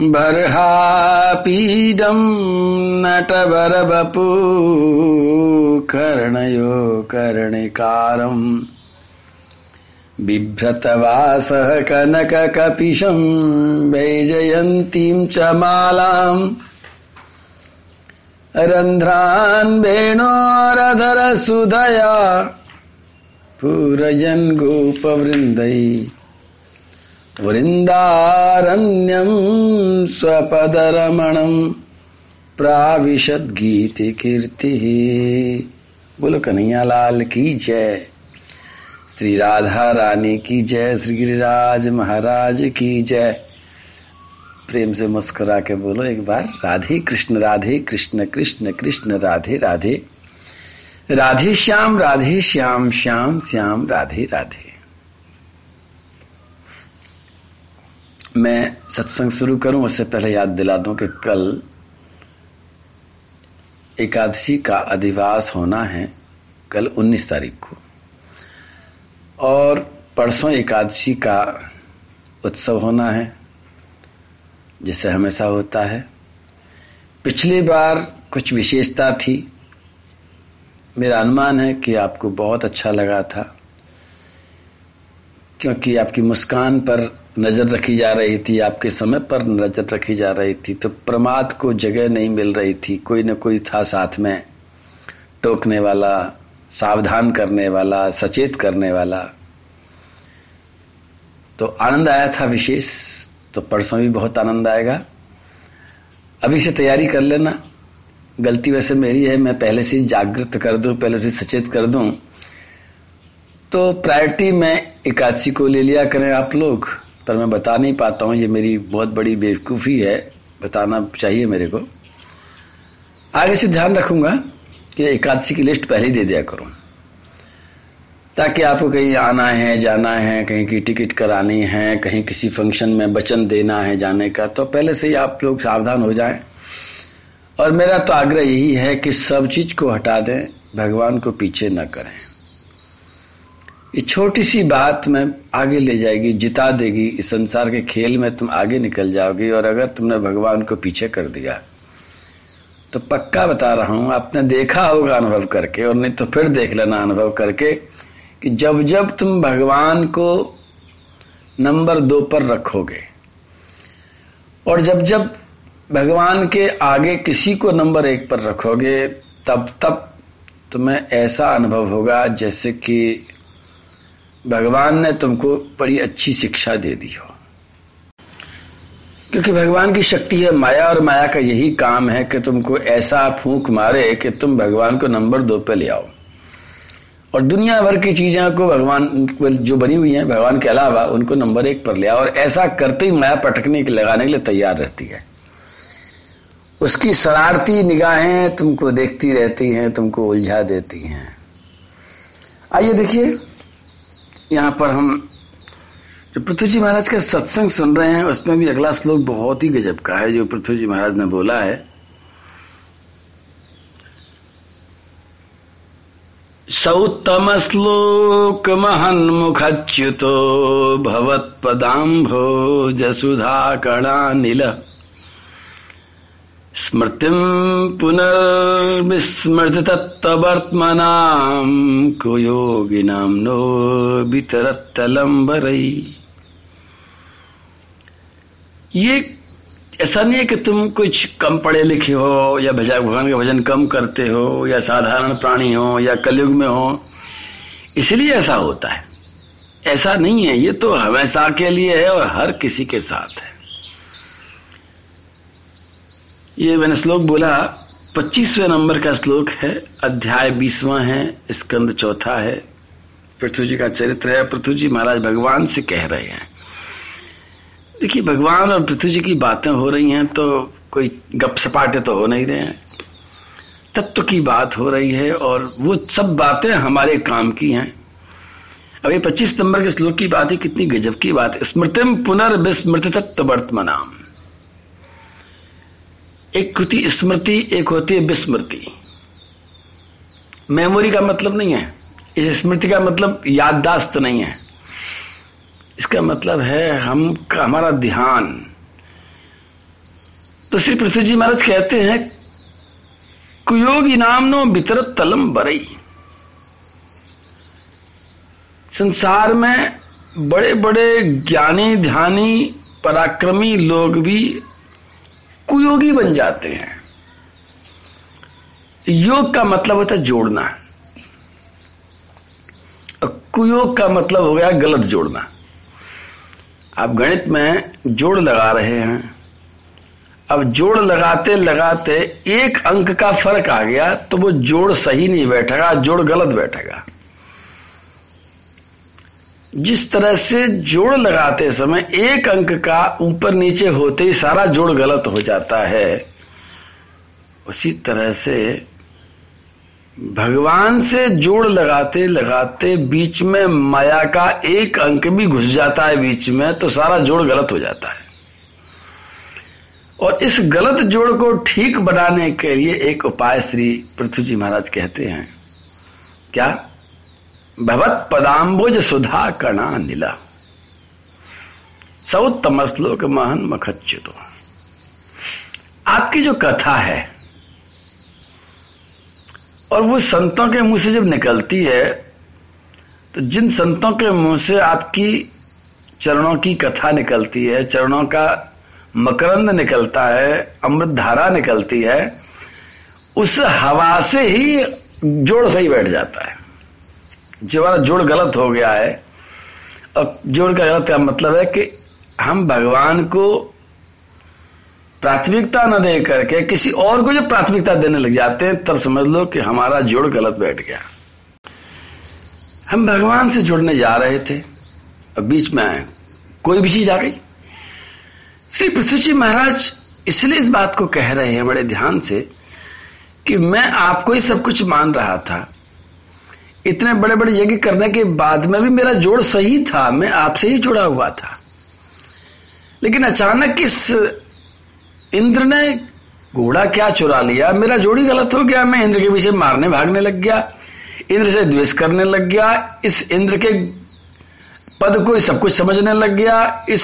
बर्हापीडं नटवरवपु कर्णयो कर्णिकारम् बिभ्रतवासः कनककपिशं वैजयन्तीं च मालाम् रन्ध्रान् वेणोरधरसुधया पूरयन् गोपवृन्दै वृन्दारण्यं स्वपदरमणं प्राविशद्गीतिकीर्तिः। बोलो कन्हैया लाल की जय। श्री राधा रानी की जय, श्री गिरिराज महाराज की जय। प्रेम से मुस्कुरा के बोलो एक बार, राधे कृष्ण राधे कृष्ण कृष्ण कृष्ण, राधे राधे। राधे श्याम राधे श्याम श्याम श्याम, राधे राधे। मैं सत्संग शुरू करूँ, उससे पहले याद दिला दूँ कि कल एकादशी का अधिवास होना है कल 19 तारीख को। और परसों एकादशी का उत्सव होना है, जिससे हमेशा होता है। पिछली बार कुछ विशेषता थी। मेरा अनुमान है कि आपको बहुत अच्छा लगा था, क्योंकि आपकी मुस्कान पर नज़र रखी जा रही थी आपके समय पर नज़र रखी जा रही थी तो प्रमाद को जगह नहीं मिल रही थी, कोई ना कोई था साथ में। टोकने वाला, सावधान करने वाला, सचेत करने वाला। तो आनंद आया था विशेष तो परसों भी बहुत आनंद आएगा। अभी से तैयारी कर लेना। गलती वैसे मेरी है, मैं पहले से जागृत कर दूँ, पहले से सचेत कर दूँ। तो प्रायोरिटी में एकादशी को ले लिया करें आप लोग। पर मैं बता नहीं पाता हूँ, ये मेरी बहुत बड़ी बेवकूफ़ी है, बताना चाहिए मेरे को। आगे से ध्यान रखूँगा कि एकादशी की लिस्ट पहले ही दे दिया करूँ, ताकि आपको कहीं आना है, जाना है, कहीं की टिकट करानी है, कहीं किसी फ़ंक्शन में वचन देना है जाने का तो पहले से ही आप लोग सावधान हो जाएँ। और मेरा तो आग्रह यही है कि सब चीज़ को हटा दें, भगवान को पीछे न करें। ये छोटी सी बात में आगे ले जाएगी, जिता देगी। इस संसार के खेल में तुम आगे निकल जाओगी और अगर तुमने भगवान को पीछे कर दिया तो पक्का बता रहा हूँ, आपने देखा होगा अनुभव करके, और नहीं तो फिर देख लेना अनुभव करके कि जब जब तुम भगवान को नंबर दो पर रखोगे, और जब जब भगवान के आगे किसी को नंबर एक पर रखोगे, तब तब तुम्हें ऐसा अनुभव होगा जैसे कि भगवान ने तुमको बड़ी अच्छी शिक्षा दे दी हो। क्योंकि भगवान की शक्ति है, माया और माया का यही काम है कि तुमको ऐसा फूंक मारे कि तुम भगवान को नंबर दो पे ले आओ। और दुनिया भर की चीज़ों को भगवान, जो बनी हुई हैं, भगवान के अलावा उनको नंबर एक पर ले आओ और ऐसा करते ही माया पटकने के, लगाने के लिए तैयार रहती है। उसकी शरारती निगाहें तुमको देखती रहती हैं, तुमको उलझा देती हैं। आइए देखिए यहाँ पर हम जो पृथ्वी जी महाराज का सत्संग सुन रहे हैं, उसमें भी अगला श्लोक बहुत ही गजब का है, जो पृथ्वी जी महाराज ने बोला है। सौतम श्लोक महन महन्मुखच्युतो भवत्पदाम्भो जसुधा कणानिल स्मृतिं पुनर्विस्मृतितत्तवर्त्मनां को योगिनां नो वितरत्तलम्बरै ये, ऐसा नहीं है कि तुम कुछ कम पढ़े लिखे हो, या भगवान का भजन कम करते हो, या साधारण प्राणी हो, या कलयुग में हो। इसलिए ऐसा होता है। ऐसा नहीं है, ये तो हमेशा के लिए है और हर किसी के साथ है। ये मैंने श्लोक बोला, पच्चीसवें नंबर का श्लोक है, अध्याय बीसवा है, स्कंद चौथा है। पृथ्वी जी का चरित्र है, पृथ्वी जी महाराज भगवान से कह रहे हैं। देखिए, भगवान और पृथ्वी जी की बातें हो रही हैं तो कोई गप सपाटे तो हो नहीं रहे हैं। तत्व की बात हो रही है और वो सब बातें हमारे काम की हैं। अब ये पच्चीस नंबर के श्लोक की बात है कितनी गजब की बात है। स्मृतिम पुनर्विस्मृत तत्व वर्तमानाम एक कृति, स्मृति, एक होती है विस्मृति। मेमोरी का मतलब नहीं है। इस स्मृति का मतलब याददाश्त नहीं है। इसका मतलब है हम, हमारा ध्यान। तो श्री पृथ्वी जी महाराज कहते हैं, कुयोगी नाम नो बितर तलम बरई। संसार में बड़े बड़े ज्ञानी, ध्यानी, पराक्रमी लोग भी कुयोगी बन जाते हैं। योग का मतलब होता है जोड़ना। कुयोग का मतलब हो गया गलत जोड़ना। आप गणित में जोड़ लगा रहे हैं। अब जोड़ लगाते लगाते एक अंक का फ़र्क आ गया तो वो जोड़ सही नहीं बैठेगा, जोड़ गलत बैठेगा। जिस तरह से जोड़ लगाते समय एक अंक का ऊपर नीचे होते ही सारा जोड़ गलत हो जाता है, उसी तरह से भगवान से जोड़ लगाते लगाते बीच में माया का एक अंक भी घुस जाता है बीच में तो सारा जोड़ गलत हो जाता है। और इस गलत जोड़ को ठीक बनाने के लिए एक उपाय श्री पृथ्वी जी महाराज कहते हैं। क्या? भगवत पदाम्बुज सुधा कणा नीला। सौत्तम श्लोक महन मखच्युतो आपकी जो कथा है, और वो संतों के मुँह से जब निकलती है तो जिन संतों के मुँह से आपकी चरणों की कथा निकलती है, चरणों का मकरंद निकलता है अमृत धारा निकलती है, उस हवा से ही जोड़ सही बैठ जाता है। जो हमारा जोड़ गलत हो गया है। और जोड़ का गलत का मतलब है कि हम भगवान को प्राथमिकता न दे करके किसी और को जब प्राथमिकता देने लग जाते हैं, तब समझ लो कि हमारा जोड़ गलत बैठ गया। हम भगवान से जुड़ने जा रहे थे। और बीच में कोई भी चीज़ आ गई। श्री पृथ्वी जी महाराज इसलिए इस बात को कह रहे हैं बड़े ध्यान से कि मैं आपको ही सब कुछ मान रहा था। इतने बड़े बड़े यज्ञ करने के बाद में भी मेरा जोड़ सही था, मैं आपसे ही जुड़ा हुआ था। लेकिन अचानक इस इंद्र ने घोड़ा क्या चुरा लिया? मेरा जोड़ी गलत हो गया, मैं इंद्र के पीछे मारने भागने लग गया, इंद्र से द्वेष करने लग गया, इस इंद्र के पद को सब कुछ समझने लग गया, इस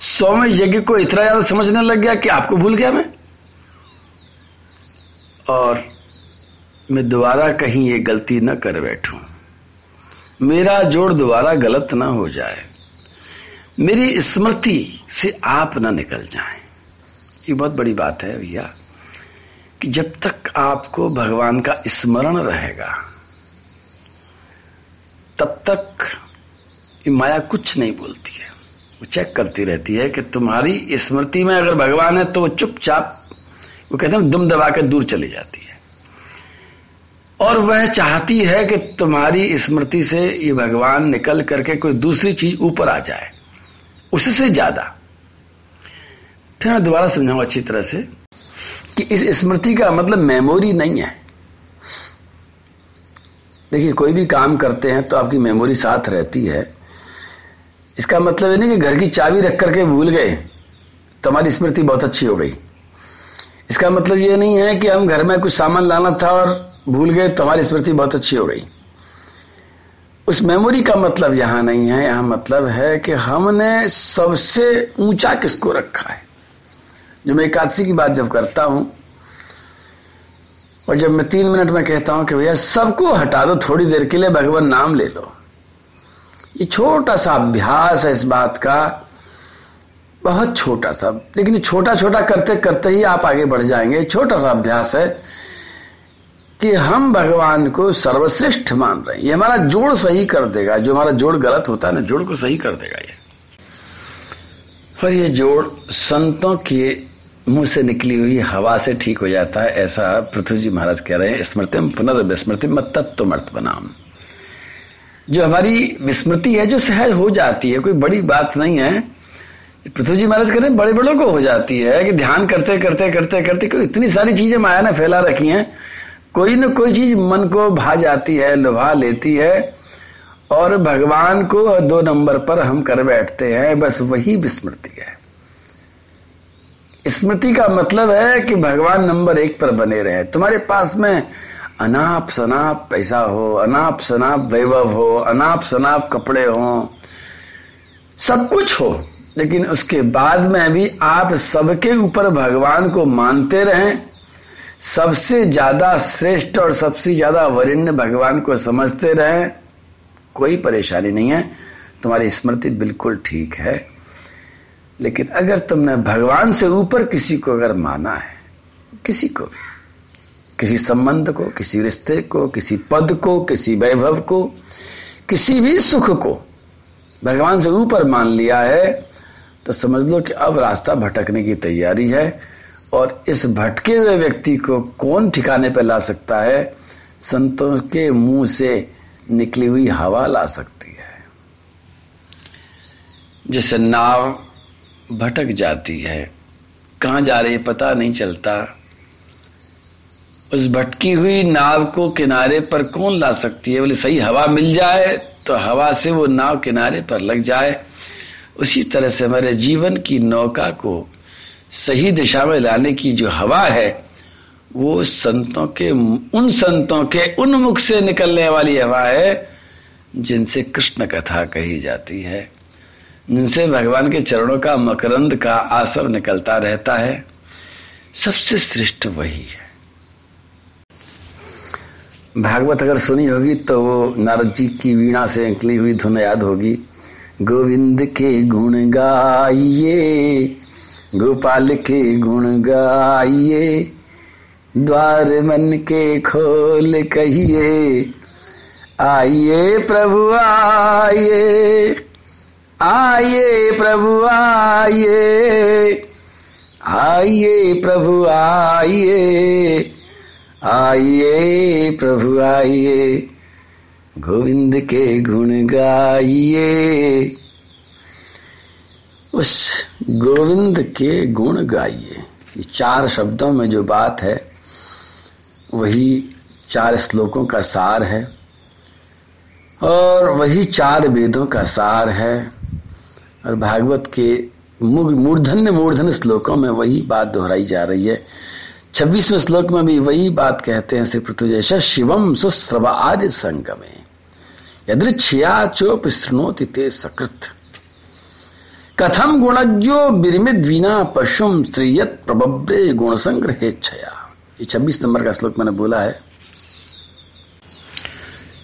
सौम्य यज्ञ को इतना ज़्यादा समझने लग गया कि आपको भूल गया मैं। और मैं दोबारा कहीं ये गलती न कर बैठूं। मेरा जोड़ दोबारा गलत ना हो जाए। मेरी स्मृति से आप ना निकल जाए। ये बहुत बड़ी बात है भैया, कि जब तक आपको भगवान का स्मरण रहेगा, तब तक ये माया कुछ नहीं बोलती है। वो चेक करती रहती है कि तुम्हारी स्मृति में अगर भगवान है तो वो चुपचाप, वो कहते हैं दुम दबा के दूर चली जाती है। और वह चाहती है कि तुम्हारी स्मृति से ये भगवान निकल करके कोई दूसरी चीज़ ऊपर आ जाए। उससे ज़्यादा। फिर मैं दोबारा समझाऊँगा अच्छी तरह से कि इस स्मृति का मतलब मेमोरी नहीं है। देखिए, कोई भी काम करते हैं तो आपकी मेमोरी साथ रहती है। इसका मतलब ये नहीं कि घर की चाबी रख करके भूल गए तो हमारी स्मृति बहुत अच्छी हो गई। इसका मतलब ये नहीं है कि हम घर में कुछ सामान लाना था और भूल गए तो हमारी स्मृति बहुत अच्छी हो गई। उस मेमोरी का मतलब यहाँ नहीं है। यहाँ मतलब है कि हमने सबसे ऊँचा किसको रखा है? जो मैं एकादशी की बात जब करता हूँ, और जब मैं तीन मिनट में कहता हूँ कि भैया, सबको हटा दो, थोड़ी देर के लिए भगवान नाम ले लो। ये छोटा सा अभ्यास है इस बात का बहुत छोटा सा। लेकिन छोटा छोटा करते करते ही आप आगे बढ़ जाएँगे। छोटा सा अभ्यास है कि हम भगवान को सर्वश्रेष्ठ मान रहे हैं। ये हमारा जोड़ सही कर देगा। जो हमारा जोड़ गलत होता है ना, जोड़ को सही कर देगा ये। और ये जोड़ संतों के मुँह से निकली हुई हवा से ठीक हो जाता है, ऐसा पृथ्वी जी महाराज कह रहे हैं, स्मृति पुनर्विस्मृति मत तत्व मर्त बनाम जो हमारी विस्मृति है, जो सहज हो जाती है, कोई बड़ी बात नहीं है पृथ्वी जी महाराज कह रहे हैं बड़े बड़ों को हो जाती है कि ध्यान करते करते करते करते क्यों इतनी सारी चीज़ें माया ने फैला रखी हैं। कोई न कोई चीज़ मन को भा जाती है, लुभा लेती है, और भगवान को दो नंबर पर हम कर बैठते हैं, बस वही विस्मृति है। स्मृति का मतलब है कि भगवान नंबर एक पर बने रहे तुम्हारे पास में अनाप शनाप पैसा हो, अनाप शनाप वैभव हो, अनाप शनाप कपड़े हो, सब कुछ हो। लेकिन उसके बाद में भी आप सबके ऊपर भगवान को मानते रहें। सबसे ज़्यादा श्रेष्ठ और सबसे ज़्यादा वरिण्य भगवान को समझते रहें। कोई परेशानी नहीं है। तुम्हारी स्मृति बिल्कुल ठीक है। लेकिन अगर तुमने भगवान से ऊपर किसी को अगर माना है, किसी को, किसी संबंध को, किसी रिश्ते को, किसी पद को, किसी वैभव को, किसी भी सुख को भगवान से ऊपर मान लिया है तो समझ लो कि अब रास्ता भटकने की तैयारी है और इस भटके हुए व्यक्ति को कौन ठिकाने पर ला सकता है? संतों के मुँह से निकली हुई हवा ला सकती है। जैसे नाव भटक जाती है। कहाँ जा रही पता नहीं चलता। उस भटकी हुई नाव को किनारे पर कौन ला सकती है? बोले, सही हवा मिल जाए तो हवा से वो नाव किनारे पर लग जाए। उसी तरह से हमारे जीवन की नौका को सही दिशा में लाने की जो हवा है, वो संतों के, उन संतों के उन्मुख से निकलने वाली हवा है, जिनसे कृष्ण कथा कही जाती है। जिनसे भगवान के चरणों का मकरंद का आसव निकलता रहता है। सबसे श्रेष्ठ वही है। भागवत अगर सुनी होगी तो वो नारद जी की वीणा से निकली हुई धुन याद होगी। गोविंद के गुण गाइए, गोपाल के गुण गाइए, द्वार मन के खोल कहिए, आइए प्रभु आइए आइए प्रभु आइए आइए प्रभु आइए आइए प्रभु आइए। गोविंद के गुण गाइए। उस गोविंद के गुण गाइए। ये चार शब्दों में जो बात है, वही चार श्लोकों का सार है और वही चार वेदों का सार है और भागवत के मूर्धन्य मूर्धन श्लोकों में वही बात दोहराई जा रही है। छब्बीसवें श्लोक में भी वही बात कहते हैं श्री पृथ्वी शिवम सुस्रव आर्य संगमे। यदृक्षया चोप शृणोति ते सकृत। कथम गुणज्ञो बिरमिद वीना पशुम श्रीयत प्रबब्रे गुण संग्रह छया। ये छब्बीस नंबर का श्लोक मैंने बोला है।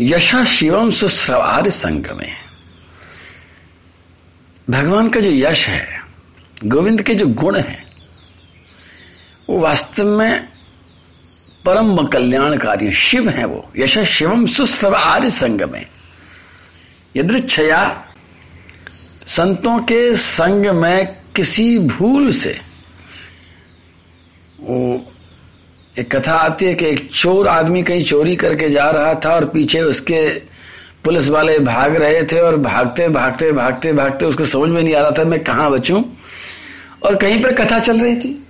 यशा शिवम सुस्रवार संगमे। भगवान का जो यश है, गोविंद के जो गुण हैं वो वास्तव में परम कल्याणकारी शिव है वो। यश शिवम सुस्रव आर्य संग में यदृक्षया संतों के संग में किसी भूल से। वो एक कथा आती है कि एक चोर आदमी कहीं चोरी करके जा रहा था और पीछे उसके पुलिस वाले भाग रहे थे और भागते भागते भागते भागते, उसको समझ में नहीं आ रहा था, मैं कहाँ बचूं? और कहीं पर कथा चल रही थी।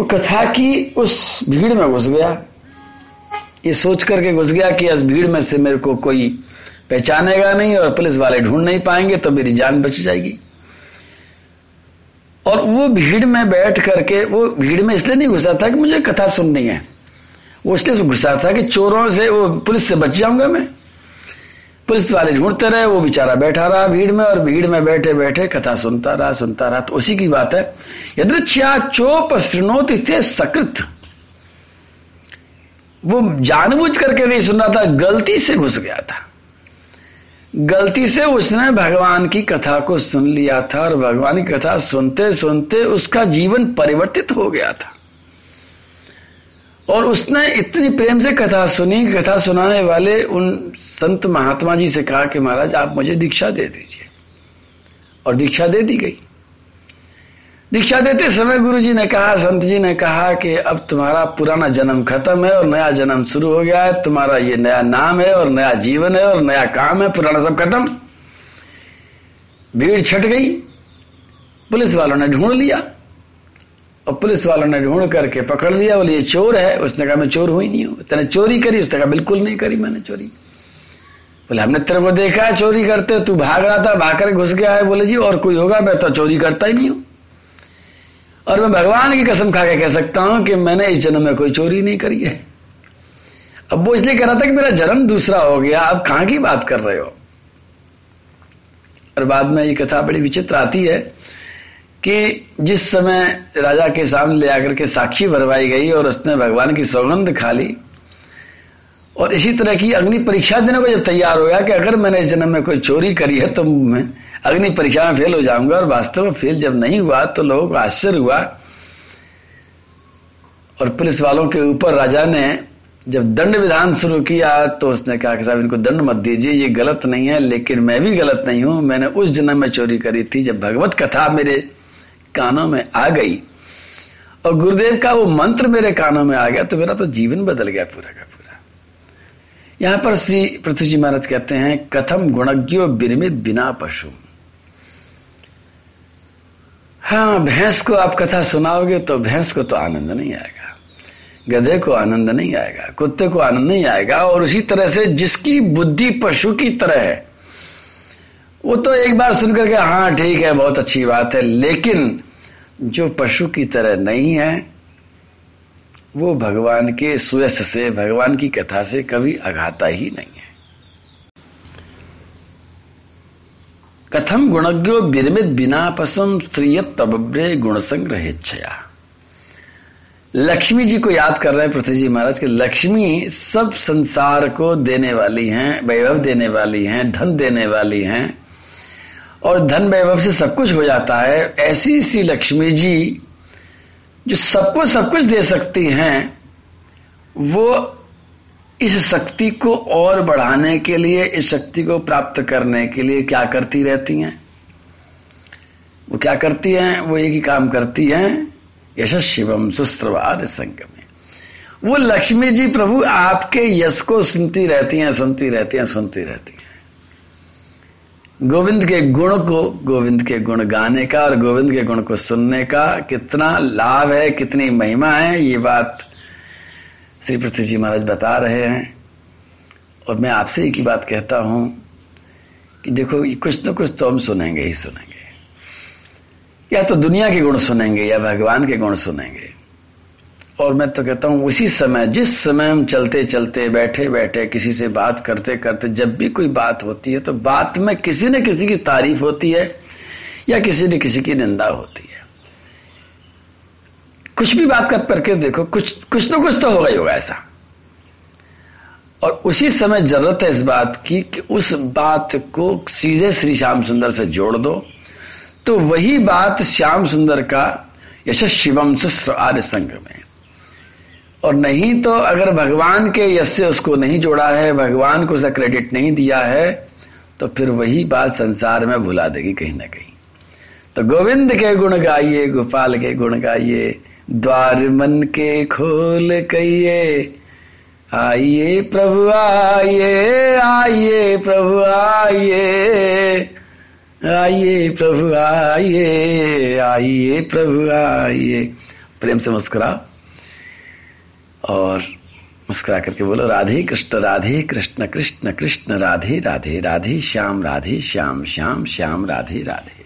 वो कथा की उस भीड़ में घुस गया। ये सोच करके घुस गया कि इस भीड़ में से मेरे को कोई पहचानेगा नहीं और पुलिस वाले ढूंढ नहीं पाएँगे तो मेरी जान बच जाएगी। और वो भीड़ में बैठ करके, वो भीड़ में इसलिए नहीं घुसा था कि मुझे कथा सुननी है। वो इसलिए घुसा था कि चोरों से वो पुलिस से बच जाऊँगा मैं। पुलिस वाले ढूंढते रहे, वो बेचारा बैठा रहा भीड़ में और भीड़ में बैठे बैठे कथा सुनता रहा सुनता रहा। तो उसी की बात है। यदृच्छा चोप श्रृणोत थे सकृत। वो जानबूझ करके नहीं सुन रहा था, गलती से घुस गया था। गलती से उसने भगवान की कथा को सुन लिया था और भगवान की कथा सुनते सुनते उसका जीवन परिवर्तित हो गया था। और उसने इतनी प्रेम से कथा सुनी, कथा सुनाने वाले उन संत महात्मा जी से कहा कि महाराज, आप मुझे दीक्षा दे दीजिए। और दीक्षा दे दी गई। दीक्षा देते समय गुरु जी ने कहा, संत जी ने कहा कि अब तुम्हारा पुराना जन्म खत्म है और नया जन्म शुरू हो गया है। तुम्हारा ये नया नाम है और नया जीवन है और नया काम है, पुराना सब खत्म। भीड़ छट गई। पुलिस वालों ने ढूंढ लिया। और पुलिस वालों ने ढूंढ करके पकड़ लिया, बोले, ये चोर है। उसने कहा, मैं चोर हुई नहीं हूँ। तेने चोरी करी, उसने कहा, बिल्कुल नहीं करी मैंने चोरी। बोले, हमने तेरे को देखा है, चोरी करते तू भाग रहा था भाग कर घुस गया है। बोले, जी, और कोई होगा, मैं तो चोरी करता ही नहीं हूँ। और मैं भगवान की कसम खा के कह सकता हूँ कि मैंने इस जन्म में कोई चोरी नहीं करी है। अब वो इसलिए कह रहा था कि मेरा जन्म दूसरा हो गया, आप कहाँ की बात कर रहे हो? और बाद में ये कथा बड़ी विचित्र आती है कि जिस समय राजा के सामने ले आकर के साक्षी भरवाई गई और उसने भगवान की सौगंध खा ली। और इसी तरह की अग्नि परीक्षा देने को जब तैयार हो गया कि अगर मैंने इस जन्म में कोई चोरी करी है तो मैं अग्नि परीक्षा में फेल हो जाऊँगा और वास्तव में फेल जब नहीं हुआ तो लोगों को आश्चर्य हुआ। और पुलिस वालों के ऊपर राजा ने जब दंड विधान शुरू किया तो उसने कहा कि साहब, इनको दंड मत दीजिए, ये गलत नहीं है, लेकिन मैं भी गलत नहीं हूँ। मैंने उस जन्म में चोरी करी थी, जब भगवत कथा मेरे कानों में आ गई और गुरुदेव का वो मंत्र मेरे कानों में आ गया तो मेरा तो जीवन बदल गया पूरा का पूरा। यहाँ पर श्री पृथ्वी जी महाराज कहते हैं, कथम गुणज्ञो बिरमित बिना पशु हाँ भैंस को आप कथा सुनाओगे तो भैंस को तो आनंद नहीं आएगा, गधे को आनंद नहीं आएगा, कुत्ते को आनंद नहीं आएगा और उसी तरह से जिसकी बुद्धि पशु की तरह है वो तो एक बार सुनकर के हाँ ठीक है, बहुत अच्छी बात है, लेकिन जो पशु की तरह नहीं है, वो भगवान के सुयस से, भगवान की कथा से कभी अघाता ही नहीं है। कथम गुणज्ञो विरमित बिना पसम स्त्रीय तबब्रे गुण संग्रहेच्छया। लक्ष्मी जी को याद कर रहे हैं पृथ्वी जी महाराज के, लक्ष्मी सब संसार को देने वाली हैं, वैभव देने वाली हैं, धन देने वाली हैं और धन वैभव से सब कुछ हो जाता है। ऐसी श्री लक्ष्मी जी जो सबको सब कुछ दे सकती हैं, वो इस शक्ति को और बढ़ाने के लिए, इस शक्ति को प्राप्त करने के लिए क्या करती रहती हैं? वो क्या करती हैं? वो एक ही काम करती हैं यश शिवम सुस्त्रवाद में वो लक्ष्मी जी प्रभु आपके यश को सुनती रहती हैं, सुनती रहती हैं, सुनती रहती हैं। गोविंद के गुण को, गोविंद के गुण गाने का और गोविंद के गुण को सुनने का कितना लाभ है, कितनी महिमा है, ये बात श्री पृथ्वी जी महाराज बता रहे हैं। और मैं आपसे एक ही बात कहता हूँ कि देखो, कुछ तो कुछ तो हम सुनेंगे ही सुनेंगे। या तो दुनिया के गुण सुनेंगे या भगवान के गुण सुनेंगे। और मैं तो कहता हूँ, उसी समय, जिस समय हम चलते चलते, बैठे बैठे, किसी से बात करते करते, जब भी कोई बात होती है तो बात में किसी न किसी की तारीफ़ होती है, या किसी न किसी की निंदा होती है। कुछ भी बात कर करके देखो, कुछ कुछ ना कुछ तो होगा ही होगा ऐसा। और उसी समय ज़रूरत है इस बात की, कि उस बात को सीधे श्री श्याम सुंदर से जोड़ दो। तो वही बात श्याम सुंदर का यश शिवम सुस्त्र आर्य संघ में। और नहीं तो अगर भगवान के यश से उसको नहीं जोड़ा है, भगवान को उसका क्रेडिट नहीं दिया है तो फिर वही बात संसार में भुला देगी कहीं ना कहीं। तो गोविंद के गुण गाइए, गोपाल के गुण गाइए, द्वार मन के खोल कहिए, आइए प्रभु, आइए आइए प्रभु, आइए आइए प्रभु, आइए आइए प्रभु, आइए। प्रेम से मुस्कुरा और मुस्कुरा करके बोलो, राधे कृष्ण राधे कृष्ण कृष्ण कृष्ण, राधे राधे राधे, श्याम राधे, श्याम श्याम श्याम, राधे राधे।